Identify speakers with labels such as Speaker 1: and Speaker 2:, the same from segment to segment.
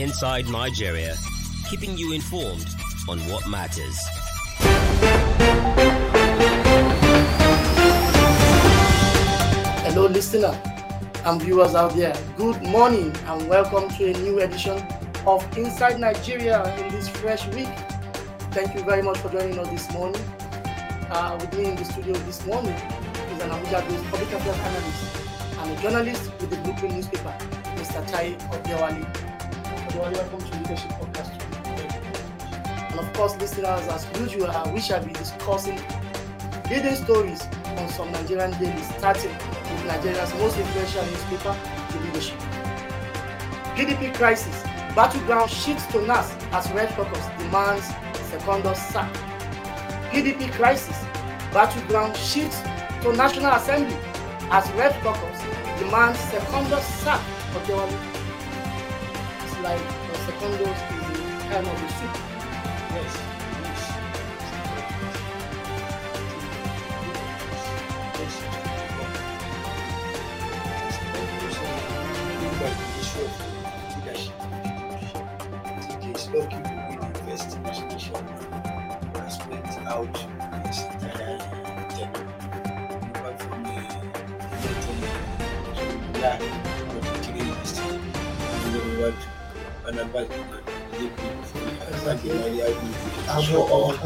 Speaker 1: Inside Nigeria, keeping you informed on what matters.
Speaker 2: Hello, listener and viewers out there. Good morning and welcome to a new edition of Inside Nigeria in this fresh week. Thank you very much for joining us this morning. Uh, with me in the studio this morning is an Abuja-based public affairs analyst and a journalist with the Blueprint newspaper, Mr. Tai Odewale. Odewale, welcome to Leadership Podcast. And of course, listeners, as usual, uh, we shall be discussing leading stories on some Nigerian dailies, starting with Nigeria's most influential newspaper, The Leadership. PDP crisis, battleground shifts to NAS as Red Caucus demands Secondus sack. PDP crisis, battleground shifts to National Assembly as Red Caucus demands Secondus sack the It's like the Secondus is the kind of the soup.
Speaker 3: Yes. Lot of people will invest in education and spend out Anambra and so on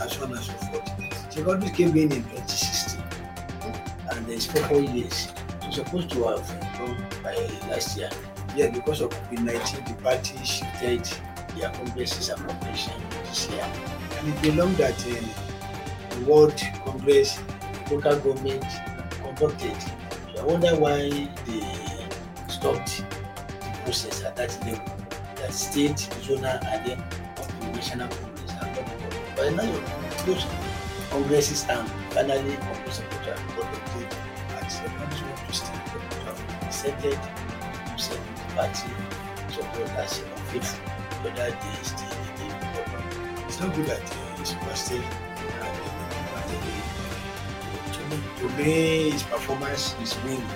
Speaker 3: and so on and so forth. Secondus came in in 2016 and it's for four years. It was supposed to have done by last year. Yeah, because of COVID-19, the party shifted their congresses and convention this year. And it belonged that uh, the World Congress, local government conducted. So I wonder why they stopped the process at that level. That state, zonal, and then up to national congress the. But now those congresses and finally Congress of the conducted at the country of the have presented himself with the party support as unfaithful whether they still need it It's not good that uh, he's overstayed and uh, to, me his performance is winning.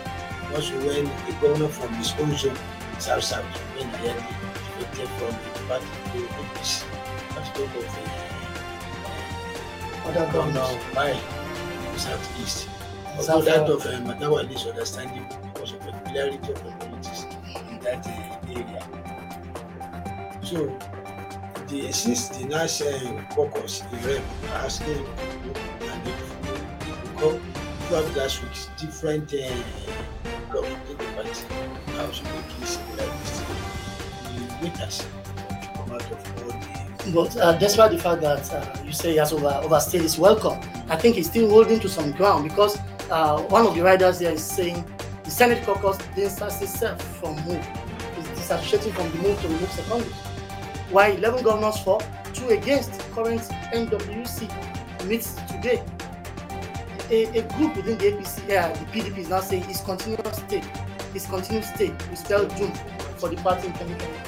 Speaker 3: Also when a governor from his own zone, South South, when Ayani defected from the party to APC, not to talk of uh,
Speaker 2: Other governors.
Speaker 3: governor by Southeast. Although that of uh, Matawa is understanding because of the peculiarity of the politics in that uh, area. So, the since the national caucus in rep asking and they come throughout grassroots different uh, in the party house making similar the
Speaker 2: But uh, despite the fact that uh, you say he has over, overstayed his welcome, I think he's still holding to some ground because uh, one of the riders there is saying the Senate caucus distances itself from move. It's disassociating from the move to remove Secondus. Why 11 governors for, two against current NWC meets today. A, a group within the APC, uh, the PDP is now saying his continuous stay, his continued stay will spell doom for the party in 2020.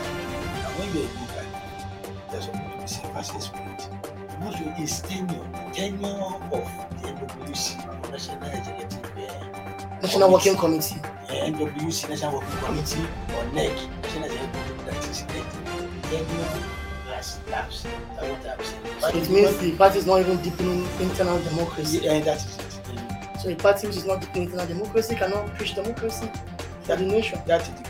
Speaker 3: And when you're a there's supposed to be same percent split. And also his tenure, the tenure of the NWC, National Executive uh,
Speaker 2: National Working Committee.
Speaker 3: uh, NWC, National Working Committee, or NEC, National Executive Committee that is. Tenure has lapsed. That's what I'm saying.
Speaker 2: So it means the party is not even deepening internal democracy.
Speaker 3: Yeah, that is it.
Speaker 2: So a party which is not deepening internal democracy cannot preach democracy for the nation.
Speaker 3: That is the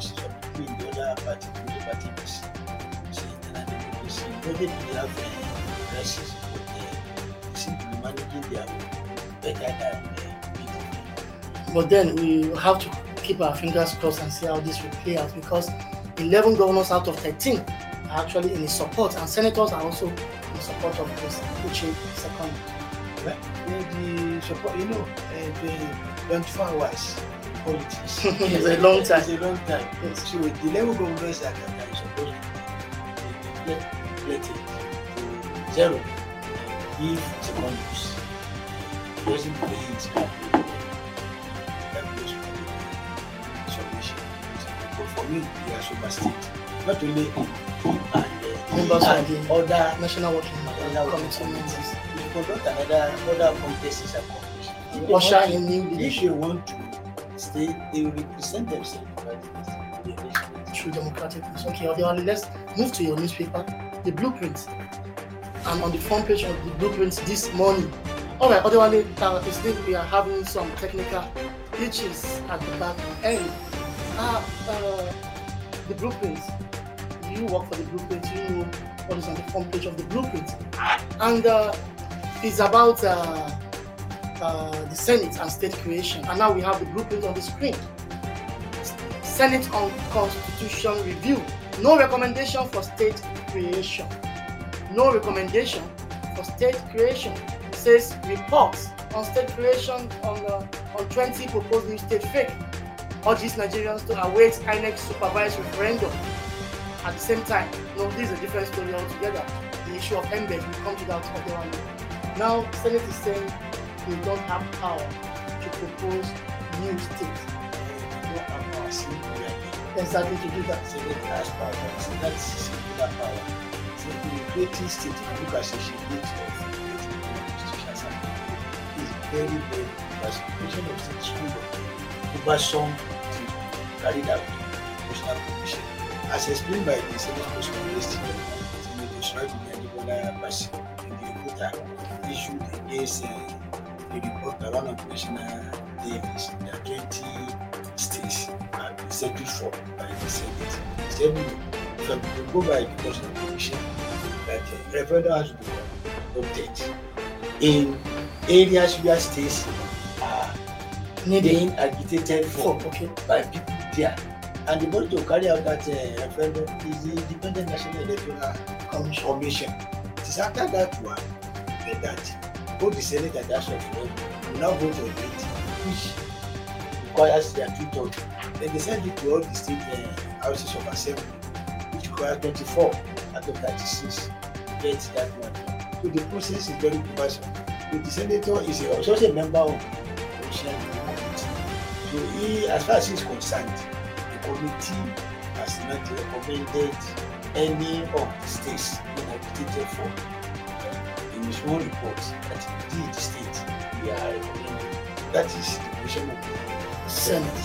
Speaker 3: see some people in the other party, the other party is see do have uh, crisis, but to
Speaker 2: then we have to keep our fingers crossed and see how this will play out because 11 governors out of 13 are actually in his support, and senators are also in support of Chris Uche second.
Speaker 3: Well, the, the support, you know, uh, the 24 hours politics.
Speaker 2: It's a long time.
Speaker 3: It's a long time.
Speaker 2: Yes.
Speaker 3: So the level governments that are supposed to be inflated to zero and give second use. It doesn't play it that goes for submission. But for me, they are superstate. Not only and uh,
Speaker 2: Members of the
Speaker 3: other
Speaker 2: National Working Committee
Speaker 3: committees.
Speaker 2: members.
Speaker 3: We conduct another other contests. If they
Speaker 2: Usher in new
Speaker 3: If
Speaker 2: leadership
Speaker 3: they want to stay, they will represent themselves
Speaker 2: through democratic means. Okay, Odewale, let's move to your newspaper, the Blueprint. I'm on the front page of the blueprint this morning. All right, Odewale, uh, it's still we are having some technical glitches at the back end. Uh, uh, the blueprint. You work for the blueprint. You know what is on the front page of the blueprint, and uh, it's about uh, uh, the Senate and state creation. And now we have the blueprint on the screen. Senate on Constitution Review. No recommendation for state creation. No recommendation for state creation. It says reports on state creation on uh, on 20 proposed new state fake. Urges Nigerians to await INEC supervised referendum. At the same time, no, this is a different story altogether. The issue of embed will come to that other one. Now, Senate is saying they don't have power to propose new
Speaker 3: singular.
Speaker 2: Exactly to do that.
Speaker 3: Senate has power, so that's singular power. So the creating state, if you look at section 8 of the Constitution Assembly, is very, very creation of state school of cumbersome to carry out national commission. As explained by the Senate Post yesterday, Senator Shrabi Ajibola Basi in the reporter issued against uh, the report by one of the national dailies that 20 states have been settled for by the Senate. He said, no, if I could go by the Commission, that uh, referendum has to be conducted in areas where states are
Speaker 2: Needed
Speaker 3: being agitated
Speaker 2: for okay.
Speaker 3: by people there. And the body to carry out that uh, referendum is the Independent National Electoral
Speaker 2: Commission.
Speaker 3: It is after that one that both the Senate and the House of Reps will now vote on it, which requires their two thirds. Then they send it to all the state uh, houses of assembly, which require 24 out of 36 to get that one. So the process is very cumbersome. But the senator is a- also a member of the commission committee. So he, as far as he is concerned, the committee has not recommended any of the states being agitated for his own report that indeed the state we are recommending. That is the position of the
Speaker 2: Senate.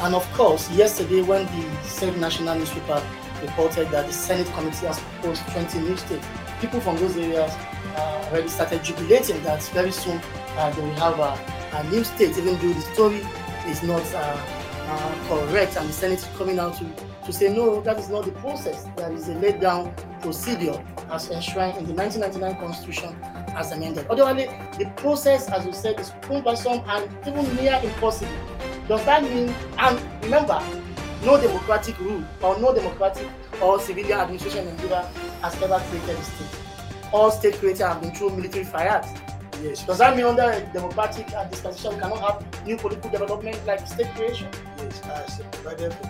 Speaker 2: And of course, yesterday when the same national newspaper reported that the Senate committee has proposed 20 new states, people from those areas uh, already started jubilating that very soon uh, they will have a, a new state, even though the story is not uh, uh, correct and the Senate coming out to, to say no, that is not the process. There is a laid down procedure as enshrined in the 1999 Constitution as amended. Otherwise, the process, as you said, is cumbersome and even near impossible. Does that mean, and remember, no democratic rule or no democratic or civilian administration in Nigeria has ever created a state. All state creators have been through military fiat.
Speaker 3: Yes,
Speaker 2: Does that mean under a democratic uh, dispensation we cannot have new political development like state creation?
Speaker 3: yes, as provided for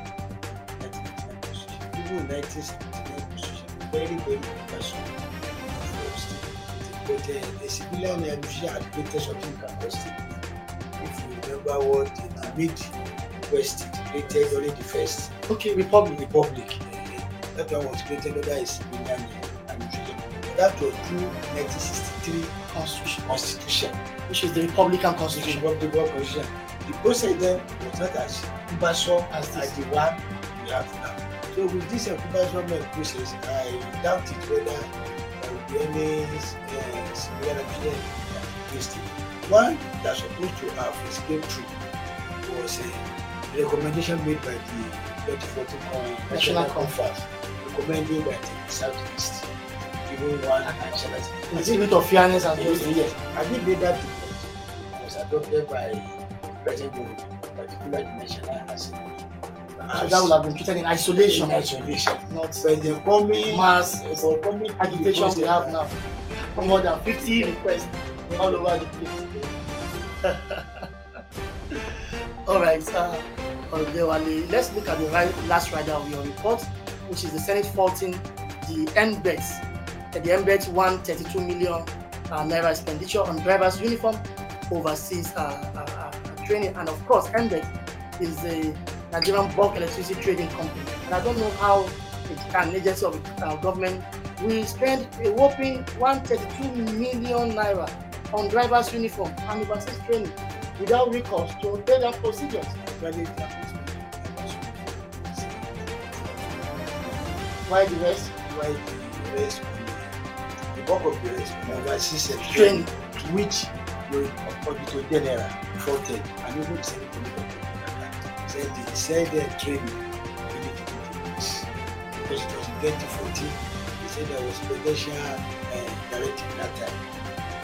Speaker 3: 1999 constitution, even in 1979 constitution, very, very cumbersome for state. But uh, the civilian administration had created something called state. If you remember what the Hamid West created during the first
Speaker 2: Okay, republic.
Speaker 3: republic, uh, that one was created under a civilian uh, administration. That was through 1963
Speaker 2: Constitution,
Speaker 3: constitution.
Speaker 2: which is the Republican
Speaker 3: Constitution,
Speaker 2: Constitution.
Speaker 3: Republic constitution. The process then was not as cumbersome
Speaker 2: As
Speaker 3: as, the one we have now. So with this uh, uh, process, I doubt it whether there will be any uh, similar administration against it. One that's supposed to have escaped through was the recommendation made by the 2014 Con-
Speaker 2: National
Speaker 3: Conference, recommending that the Southeast, even one national
Speaker 2: In the spirit of fairness and justice.
Speaker 3: yes. I think made that report was adopted by President particularly the National Assembly.
Speaker 2: So that would have been treated in isolation,
Speaker 3: in isolation.
Speaker 2: not
Speaker 3: But the coming
Speaker 2: mass
Speaker 3: for coming
Speaker 2: agitation we have now. More than 50 requests all over the place. all right, uh, let's look at the right, last rider of your report, which is the Senate faulting the NBET. The NBET 132 million uh, naira expenditure on drivers' uniform overseas uh, uh, uh, training, and of course, NBET is the Nigerian Bulk Electricity Trading Company. And I don't know how an agency of uh, government we spend a whopping 132 million naira on drivers' uniform and overseas training without recourse to tailored procedures. Why the rest?
Speaker 3: Why the rest? Bulk of the overseas
Speaker 2: training,
Speaker 3: which will auditor general and even send said the said their training really because it was in 2014 they said there was presidential uh, directive that time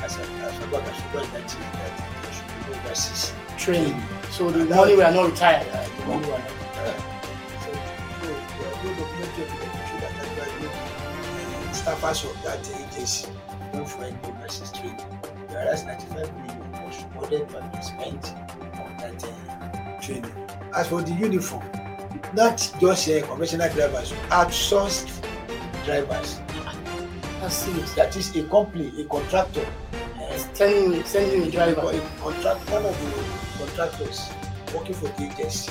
Speaker 3: as a as a as a that that they should be overseas
Speaker 2: training. So the money we are not retired.
Speaker 3: uh, the money were not retired. Staffers of that agency don't find overseas training. Whereas 95 million was supported by the spent on that uh, training. As for the uniform, not just uh, conventional drivers, outsourced drivers.
Speaker 2: Serious.
Speaker 3: That is a company, a contractor. Uh,
Speaker 2: Sending you, sending you driver.
Speaker 3: a contract, one of the contractors working for the agency.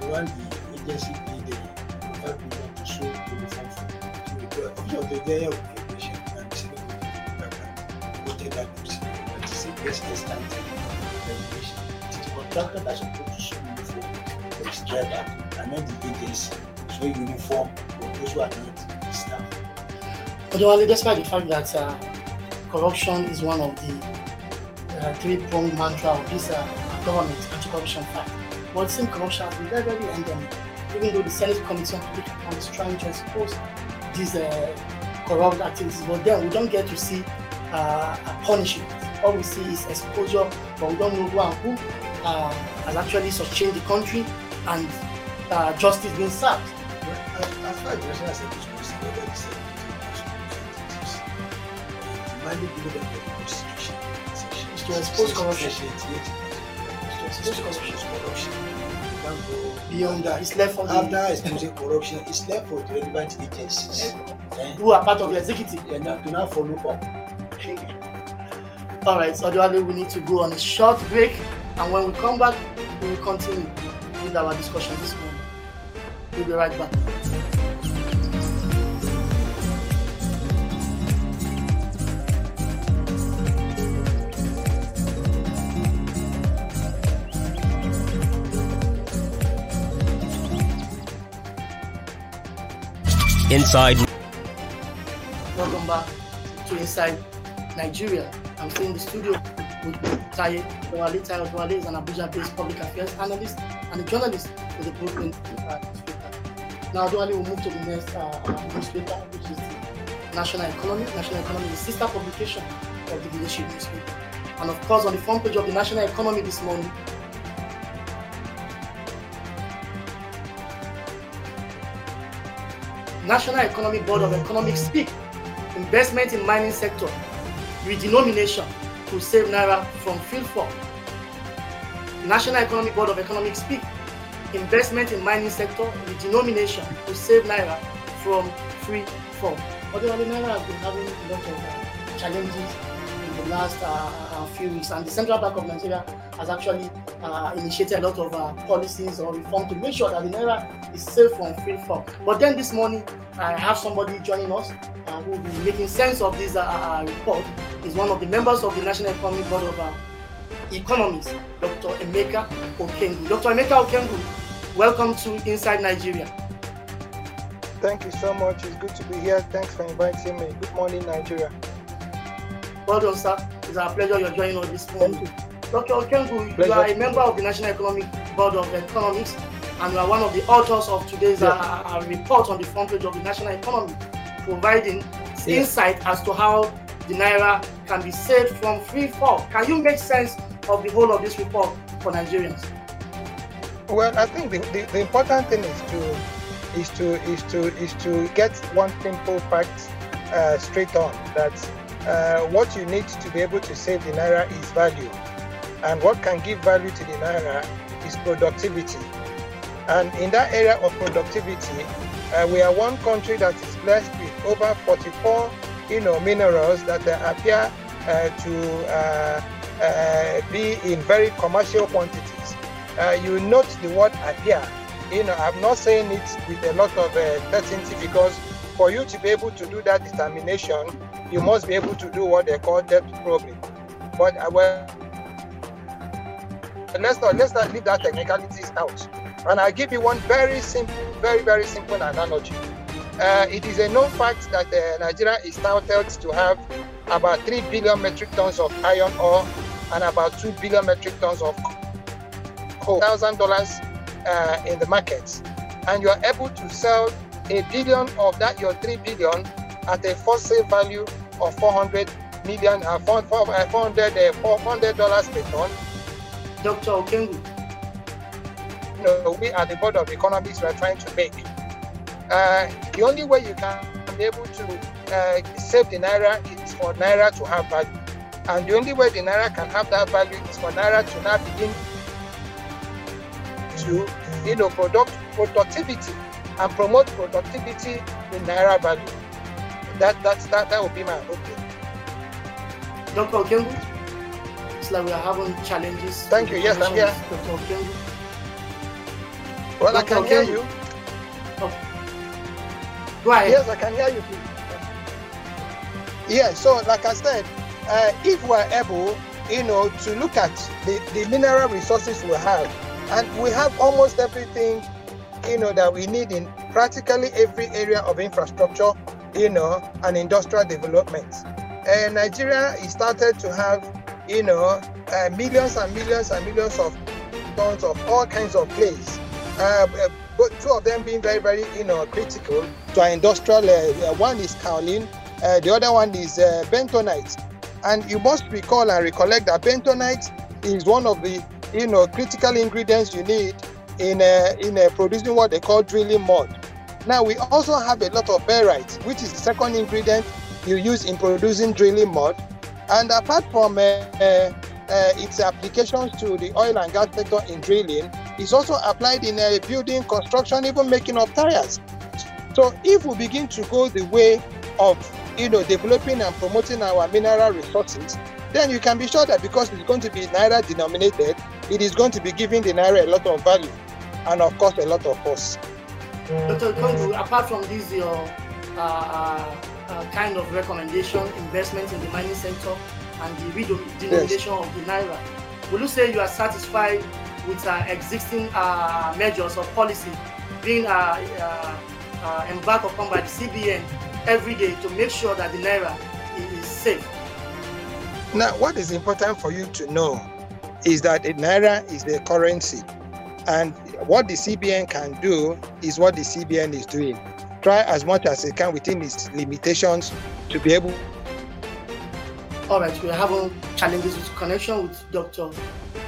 Speaker 3: The one the agency the the of immigration and the civil contractor voted that is a best estimate regulation. It is the contractor that supposed to show uniform for his driver and not the agency show uniform for those who are not staff.
Speaker 2: Otherwise, despite the fact that uh, corruption is one of the uh, three-pronged mantra of this uh, government anti-corruption fact, but it seems corruption has been very, very endemic. Even though the Senate Committee on Public Accounts is trying to expose these uh, corrupt activities, but then we don't get to see uh, a punishment. All we see is exposure, but we don't know who and who uh, has actually sustained the country and uh, justice being served.
Speaker 3: As, far as Assembly is concerned, whether the Senate the mandate given them the Constitution,
Speaker 2: Is to expose corruption.
Speaker 3: Section 88,
Speaker 2: To expose corruption.
Speaker 3: corruption. Can't go
Speaker 2: Beyond that, it's left for the
Speaker 3: After exposing corruption, it's left for the relevant agencies. Then,
Speaker 2: who are part of the executive.
Speaker 3: they now to now follow up.
Speaker 2: All right, so Adewale, we need to go on a short break, and when we come back, we will continue with our discussion this morning. We'll be right back.
Speaker 1: Inside
Speaker 2: Welcome back to Inside Nigeria. I'm still in the studio with Taiye Odewale. Taiye Odewale is an Abuja-based public affairs analyst and a journalist with the Brooklyn uh, newspaper. Now, Odewale will move to the next uh, uh, newspaper, which is the National Economy. National Economy is a sister publication of the leadership newspaper. And of course, on the front page of the National Economy this morning, National Economic Board of Economics speak investment in mining sector redenomination to save naira from fall. National Economic Board of Economics speak investment in mining sector redenomination to save naira from free fall. Otherwise, naira has been having a lot of challenges last uh, uh, few weeks, and the Central Bank of Nigeria has actually uh, initiated a lot of uh, policies or reform to make sure that the naira is safe from free fall. But then this morning, I have somebody joining us uh, who will be making sense of this uh, report. Is one of the members of the National Economic Board of Economics, Dr. Emeka Okengu. Dr. Emeka Okengu, welcome to Inside Nigeria.
Speaker 4: Thank you so much. It's good to be here. Thanks for inviting me. Good morning, Nigeria.
Speaker 2: Done, sir. It's our pleasure you're joining us this morning. Dr. Okengu, you are a member of the National Economic Board of Economics and you are one of the authors of today's uh, uh, report on the front page of the National Economy, providing
Speaker 4: Yeah.
Speaker 2: insight as to how the Naira can be saved from free fall. Can you make sense of the whole of this report for Nigerians?
Speaker 4: Well, I think the, the, the important thing is to is to is to is to get one simple fact uh, straight on that uh, what you need to be able to save the naira is value. And what can give value to the naira is productivity. And in that area of productivity, uh, we are one country that is blessed with over 44 you know, minerals that uh, appear uh, to uh, be in very commercial quantities. You note the word appear. You know, I'm not saying it with a lot of certainty because for you to be able to do that determination, you must be able to do what they call depth probing. But uh, well, let's not let's not leave that technicalities out. And I'll give you one very simple, very very simple analogy. Uh, it is a known fact that uh, Nigeria is now touted to have about 3 billion metric tons of iron ore and about 2 billion metric tons of coal. $1,000 uh, in the markets. And you are able to sell a billion of that, your 3 billion, at a sale value of 400 million, uh, 400, uh, 400 uh, dollars per ton.
Speaker 2: Dr. Okengu.
Speaker 4: You know, we at the Board of Economics we are trying to make. Uh, the only way you can be able to uh, save the naira is for naira to have value. And the only way the naira can have that value is for naira to now begin to, you know, product productivity and promote productivity in naira value. That that's that that would be my opinion.
Speaker 2: Dr. Okengu, it's like we are having challenges.
Speaker 4: Thank you. Yes, I'm here.
Speaker 2: Dr. Okengu.
Speaker 4: Well,
Speaker 2: Dr.
Speaker 4: I can hear you.
Speaker 2: Oh. Go ahead.
Speaker 4: Yes, I can hear you. Yeah, so like I said, uh, if we're able, you know, to look at the, the mineral resources we have, and we have almost everything, you know, that we need in practically every area of infrastructure, you know, and industrial development. Uh, Nigeria is started to have, you know, uh, millions and millions and millions of tons of all kinds of clays. Uh, uh, but two of them being very, very, you know, critical to our industrial. Uh, one is kaolin, the other one is bentonite. And you must recall and recollect that bentonite is one of the, you know, critical ingredients you need in in producing what they call drilling mud. Now we also have a lot of barite, which is the second ingredient you use in producing drilling mud. And apart from uh, uh, uh, its applications to the oil and gas sector in drilling, it's also applied in uh, building, construction, even making of tires. So if we begin to go the way of you know developing and promoting our mineral resources, then you can be sure that because it's going to be naira denominated, it is going to be giving the naira a lot of value and of course a lot of force.
Speaker 2: Dr. Kongu, apart from this, your uh, uh, uh, kind of recommendation, investment in the mining sector and the redenomination of the naira, will you say you are satisfied with uh, existing uh, measures or policy being uh, embarked upon by the CBN every day to make sure that the naira is safe?
Speaker 4: Now, what is important for you to know is that the naira is the currency, and what the CBN can do is what the CBN is doing. Try as much as it can within its limitations to be able
Speaker 2: All right, we're having challenges with connection with Dr.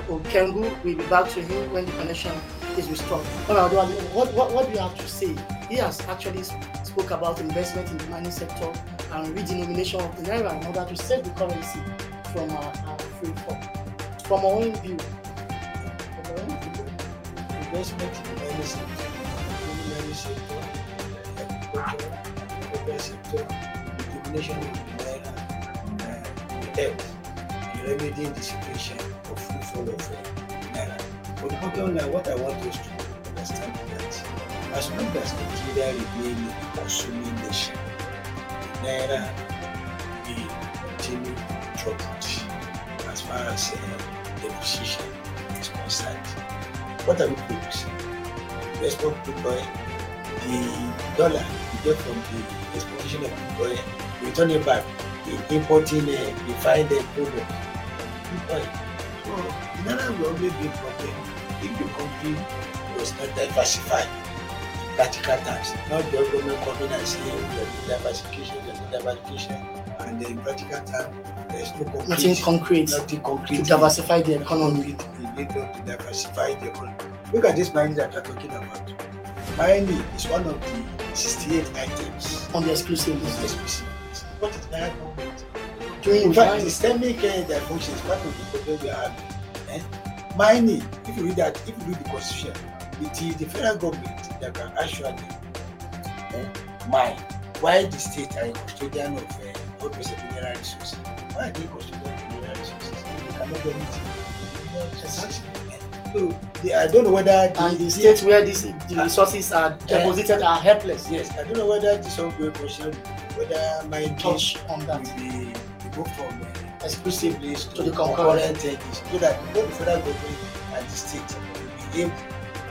Speaker 2: Okengu. We'll be back to him when the connection is restored. All right, what, what, what do you have to say? He has actually spoke about investment in the mining sector and redenomination of the naira in order to save the currency from our, our free fall. From our own view,
Speaker 3: investment in the mining sector, the agriculture, urban sector, the domination of the naira, the debt, the remedying the situation of free fall of naira. But the bottom line, what I want us to understand is that as long as Nigeria remain a consuming nation, the naira will continue to drop it as far as uh, depreciation is concerned what are we producing? We export crude oil. The dollar we get from the exportation of crude oil, we turn it back in importing a refined uh, product. Crude oil. So the naira will always be a problem if the country was not diversified in practical terms. Not the government coming and saying we need diversification, we need diversification, and then in practical terms there is no concrete.
Speaker 2: nothing concrete
Speaker 3: Nothing concrete.
Speaker 2: to diversify the economy.
Speaker 3: We need to diversify the economy. Look at this mining that we're talking about. Mining is one of the 68 items
Speaker 2: on the exclusive list.
Speaker 3: this species. What is naira government?
Speaker 2: doing
Speaker 3: In fact,
Speaker 2: mining.
Speaker 3: systemic uh, dysfunction is part of the problem we are having. Eh? Mining, if you read that, if you read the constitution, it is the federal government that can actually eh, mine. Why the state are a custodian of uh, all resources? Why are they custodian of mineral resources? They cannot do anything. Eh? So they, I don't know whether the,
Speaker 2: and the states where these the resources are deposited are helpless.
Speaker 3: Yes, I don't know whether this ongoing question, whether mining
Speaker 2: Touch on
Speaker 3: will
Speaker 2: that.
Speaker 3: be will go from uh,
Speaker 2: Exclusive
Speaker 3: place
Speaker 2: to the concurrent.
Speaker 3: concurrent entities, so that both the federal government and the state will be able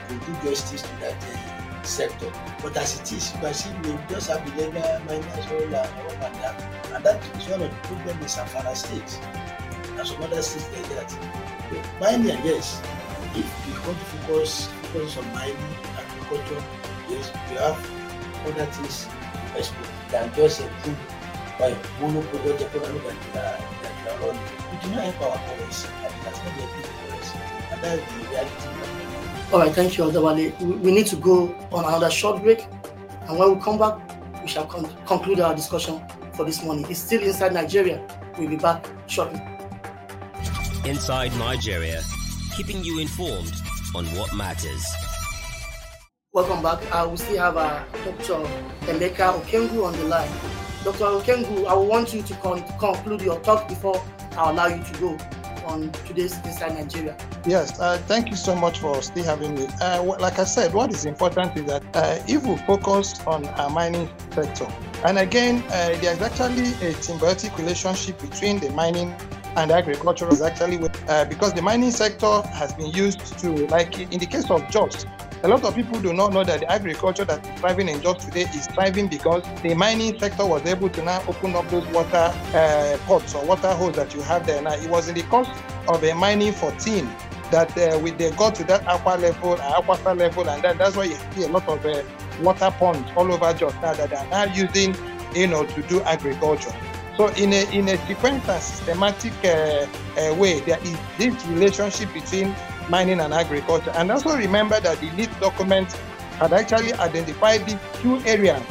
Speaker 3: to do justice to that uh, sector. But as it is, you can see we just have the legal miners all and all and that, and that is one of the problems in Safara state and some other states like that. So, mining, yes, if we want to focus focus on mining, agriculture, yes, we have other things than just improve by monopoly economy that we are that we are running. We do not help our currency, and that's not the big currency, and that's the reality.
Speaker 2: All right, thank you, Odewale. We, we need to go on another short break, and when we come back, we shall con- conclude our discussion for this morning. It's still inside Nigeria. We'll be back shortly.
Speaker 1: Inside Nigeria, keeping you informed on what matters.
Speaker 2: Welcome back. Uh, we still have uh, Dr. Emeka Okengu on the line. Dr. Okengu, I want you to con- conclude your talk before I allow you to go on today's Inside Nigeria.
Speaker 4: Yes, uh, thank you so much for still having me. Uh, wh- like I said, what is important is that uh, if we focus on our mining sector, and again, uh, there's actually a symbiotic relationship between the mining and agriculture is actually uh, because the mining sector has been used to, like in the case of Jos, a lot of people do not know that the agriculture that is thriving in Jos today is thriving because the mining sector was able to now open up those water uh, pots or water holes that you have there. Now, it was in the course of a mining for tin that uh, we, they got to that aqua level, uh, aqua level, and then that's why you see a lot of uh, water ponds all over just now that they are now using, you know, to do agriculture. So in a in a sequential and systematic uh, uh, way, there is this relationship between mining and agriculture. And also remember that the lead document had actually identified these two areas,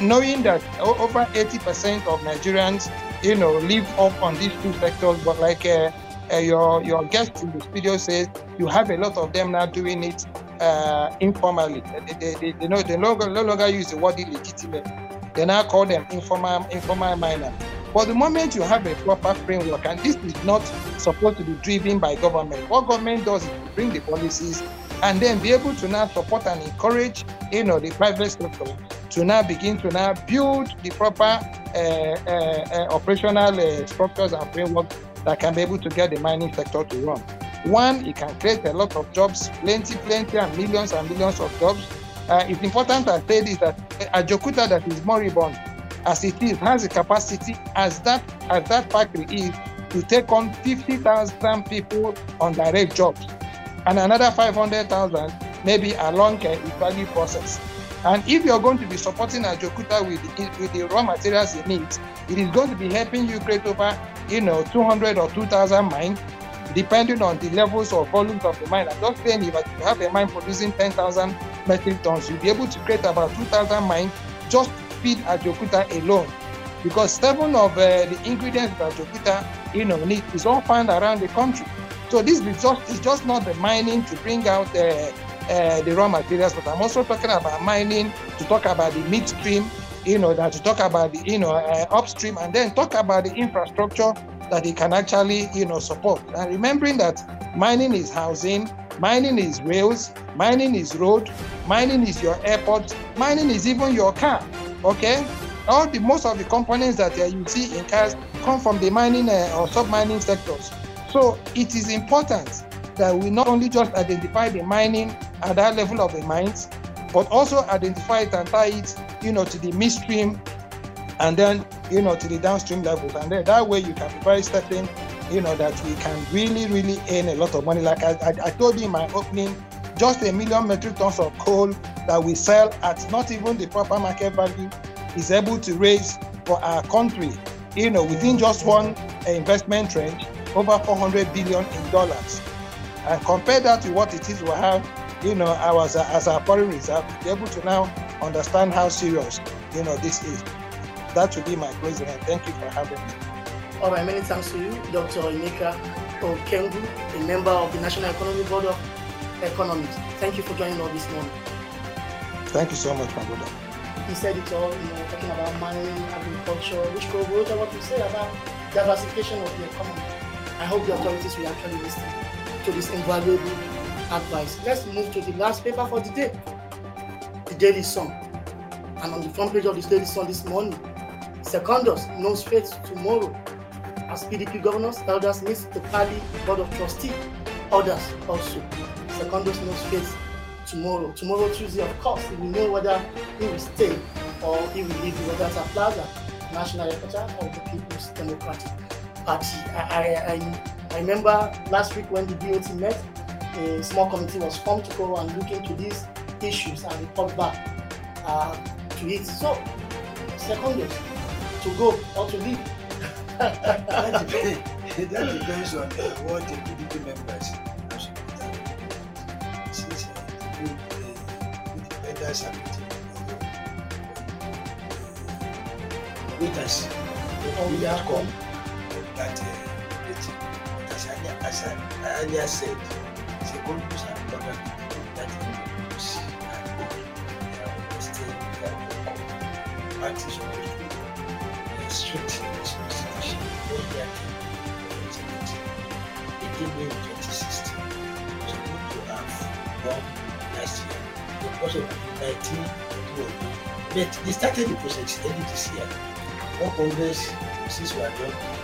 Speaker 4: knowing that over 80% of Nigerians, you know, live off on these two sectors. But like uh, uh, your your guest in the studio says, you have a lot of them now doing it uh, informally. They, they, they, they, know, they no longer use the word illegitimate. They now call them informal informal miners. For the moment, you have a proper framework, and this is not supposed to be driven by government. What government does is bring the policies and then be able to now support and encourage, you know, the private sector to now begin to now build the proper uh, uh, uh, operational uh, structures and frameworks that can be able to get the mining sector to run. One, it can create a lot of jobs, plenty, plenty, and millions and millions of jobs. Uh, it's important to say this that Ajokuta that is moribund as it is has the capacity as that as that factory is to take on 50,000 people on direct jobs and another 500,000 maybe along a value process. And if you're going to be supporting Ajokuta with with the raw materials it needs, it is going to be helping you create over, you know, 200 or 2,000 mines, depending on the levels or volumes of the mine. I'm just saying if you have a mine producing 10,000 metric tons, you'll be able to create about 2,000 mines just to feed Ajaokuta alone. Because seven of uh, the ingredients that Ajaokuta, you know, is all found around the country. So this is just it's just not the mining to bring out uh, uh, the raw materials, but I'm also talking about mining to talk about the midstream, you know, that to talk about the you know uh, upstream, and then talk about the infrastructure that it can actually you know support. And remembering that mining is housing, mining is rails, mining is road, mining is your airport, mining is even your car. Okay, all the most of the components that uh, you see in cars come from the mining uh, or sub-mining sectors. So it is important that we not only just identify the mining at that level of the mines, but also identify it and tie it, you know, to the midstream and then, you know, to the downstream levels. And then that way you can be very certain, you know, that we can really, really earn a lot of money. Like I, I, I told you in my opening, just a million metric tons of coal that we sell at not even the proper market value is able to raise for our country, you know, within just one investment range, over 400 billion in dollars. And compare that to what it is we have, you know, our, as our foreign reserve, be able to now understand how serious, you know, this is. That would be my closing. And thank you for having me.
Speaker 2: All right, many thanks to you, Dr. Emeka Okengwu, a member of the National Economic Board of Economics. Thank you for joining us this morning.
Speaker 4: Thank you so much, my brother.
Speaker 2: He said it all, you know, talking about mining, agriculture, which corroborates what we say about diversification of the economy. I hope the authorities will actually listen to this invaluable advice. Let's move to the last paper for the day, the Daily Sun. And on the front page of the Daily Sun this morning, Secondus knows fate tomorrow as PDP governors, elders meet the Pali Board of Trustees, others also. Secondus knows fate tomorrow. Tomorrow, Tuesday, of course, we know whether he will stay or he will leave the Wadata Plaza, national headquarters or the People's Democratic Party. I, I, I, remember last week when the BOT met, a small committee was formed to go and look into these issues and report back uh, to it. So, Secondus, to go or to leave.
Speaker 3: that, depends, that depends on uh, what the PDP members actually done. Since uh, the group, uh, independents have been witness
Speaker 2: Oh,
Speaker 3: the
Speaker 2: yeah.
Speaker 3: outcome of that uh, meeting. But as I, as I earlier said, Secondus and other people that Independents are good. They are staying, they are welcome. Party is supposed Executive, they came in 2016. Supposed to have won last year because of COVID-19. But they started the process early this year. All Congress since we done,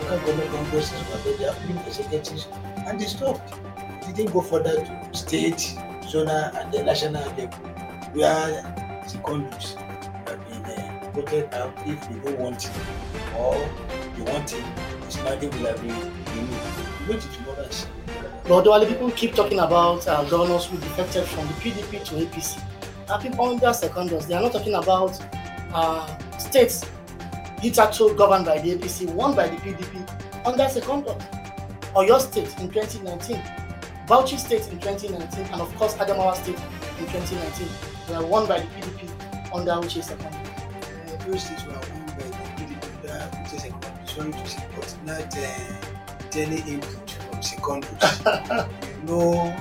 Speaker 3: local government congresses were done, they have been executives, and they stopped. They didn't go further to state, zonal, and the national level, where secondus have been uh, voted out if they don't want it, or they want it, mandate will have been removed. Wait till tomorrow and see.
Speaker 2: But although people keep talking about uh, governors who defected from the PDP to APC, are people under secondus. They are not talking about uh, states hitherto governed by the APC, won by the PDP under secondus. Oyo State in 2019, Bauchi State in 2019, and of course Adamawa State in 2019 were won by the PDP under Uche secondus.
Speaker 3: Uh, those states were to say, but not uh, any input from secondus. you know,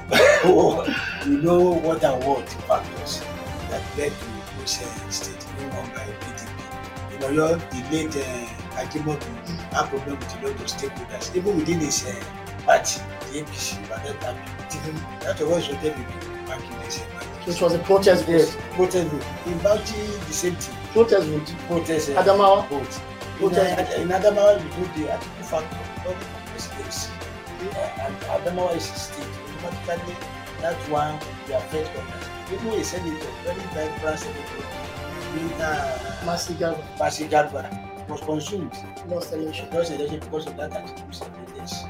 Speaker 3: you know what are what factors that led to those uh, states being won by PDP. You know, your the late uh, Ajimobi had problem with a lot of stakeholders, even within his uh, party, the APC, but that. Even that was what every back in this uh,
Speaker 2: So it was a protest vote.
Speaker 3: Protest vote. In Bauchi, the same thing.
Speaker 2: Protest vote.
Speaker 3: Protest uh,
Speaker 2: Adamawa.
Speaker 3: vote. In,
Speaker 2: Protest
Speaker 3: uh, in Adamawa, you do the Atiku factor, not the presidency. Uh, and Adamawa is a state. Automatically, that one will affect others. Even a senator, very vibrant senator, in uh,
Speaker 2: Mercy Garba
Speaker 3: Basi Garba, was consumed.
Speaker 2: lost election.
Speaker 3: Lost election because of that Atiku evidence.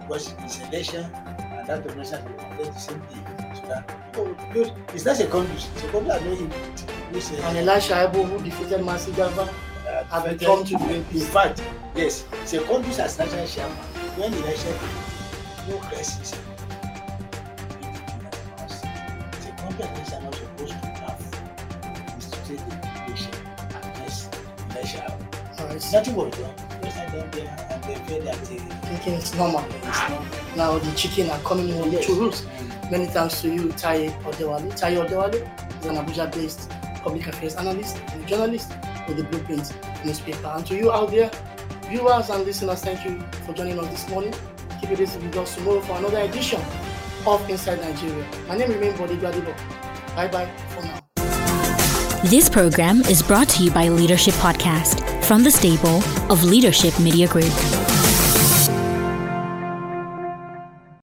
Speaker 3: Because his election and that organization will collect the same thing. So that, oh, those, it's not secondus. Secondus are not input. Which, uh,
Speaker 2: And Elisha Abbo, who defeated Mercy Garba, have
Speaker 3: federal-
Speaker 2: become to the
Speaker 3: In fact, yes, Secondus as national chairman, when the election no crisis. Secondus as national supposed to have is to take the election unless election happen. Nothing was done. Just like them there and they that uh,
Speaker 2: Thinking it's normal.
Speaker 3: it's not.
Speaker 2: Now the chicken are coming in with
Speaker 3: Yes.
Speaker 2: two roots.
Speaker 3: Mm.
Speaker 2: Many thanks to you, Taiye Odewale. Taiye Odewale is an Abuja-based public affairs analyst and journalist with the Blueprint newspaper. And to you out there, viewers and listeners, thank you for joining us this morning. Keep it easy with us tomorrow for another edition of Inside Nigeria. My name remains Body Gladibo. Bye bye for now.
Speaker 5: This program is brought to you by Leadership Podcast from the stable of Leadership Media Group.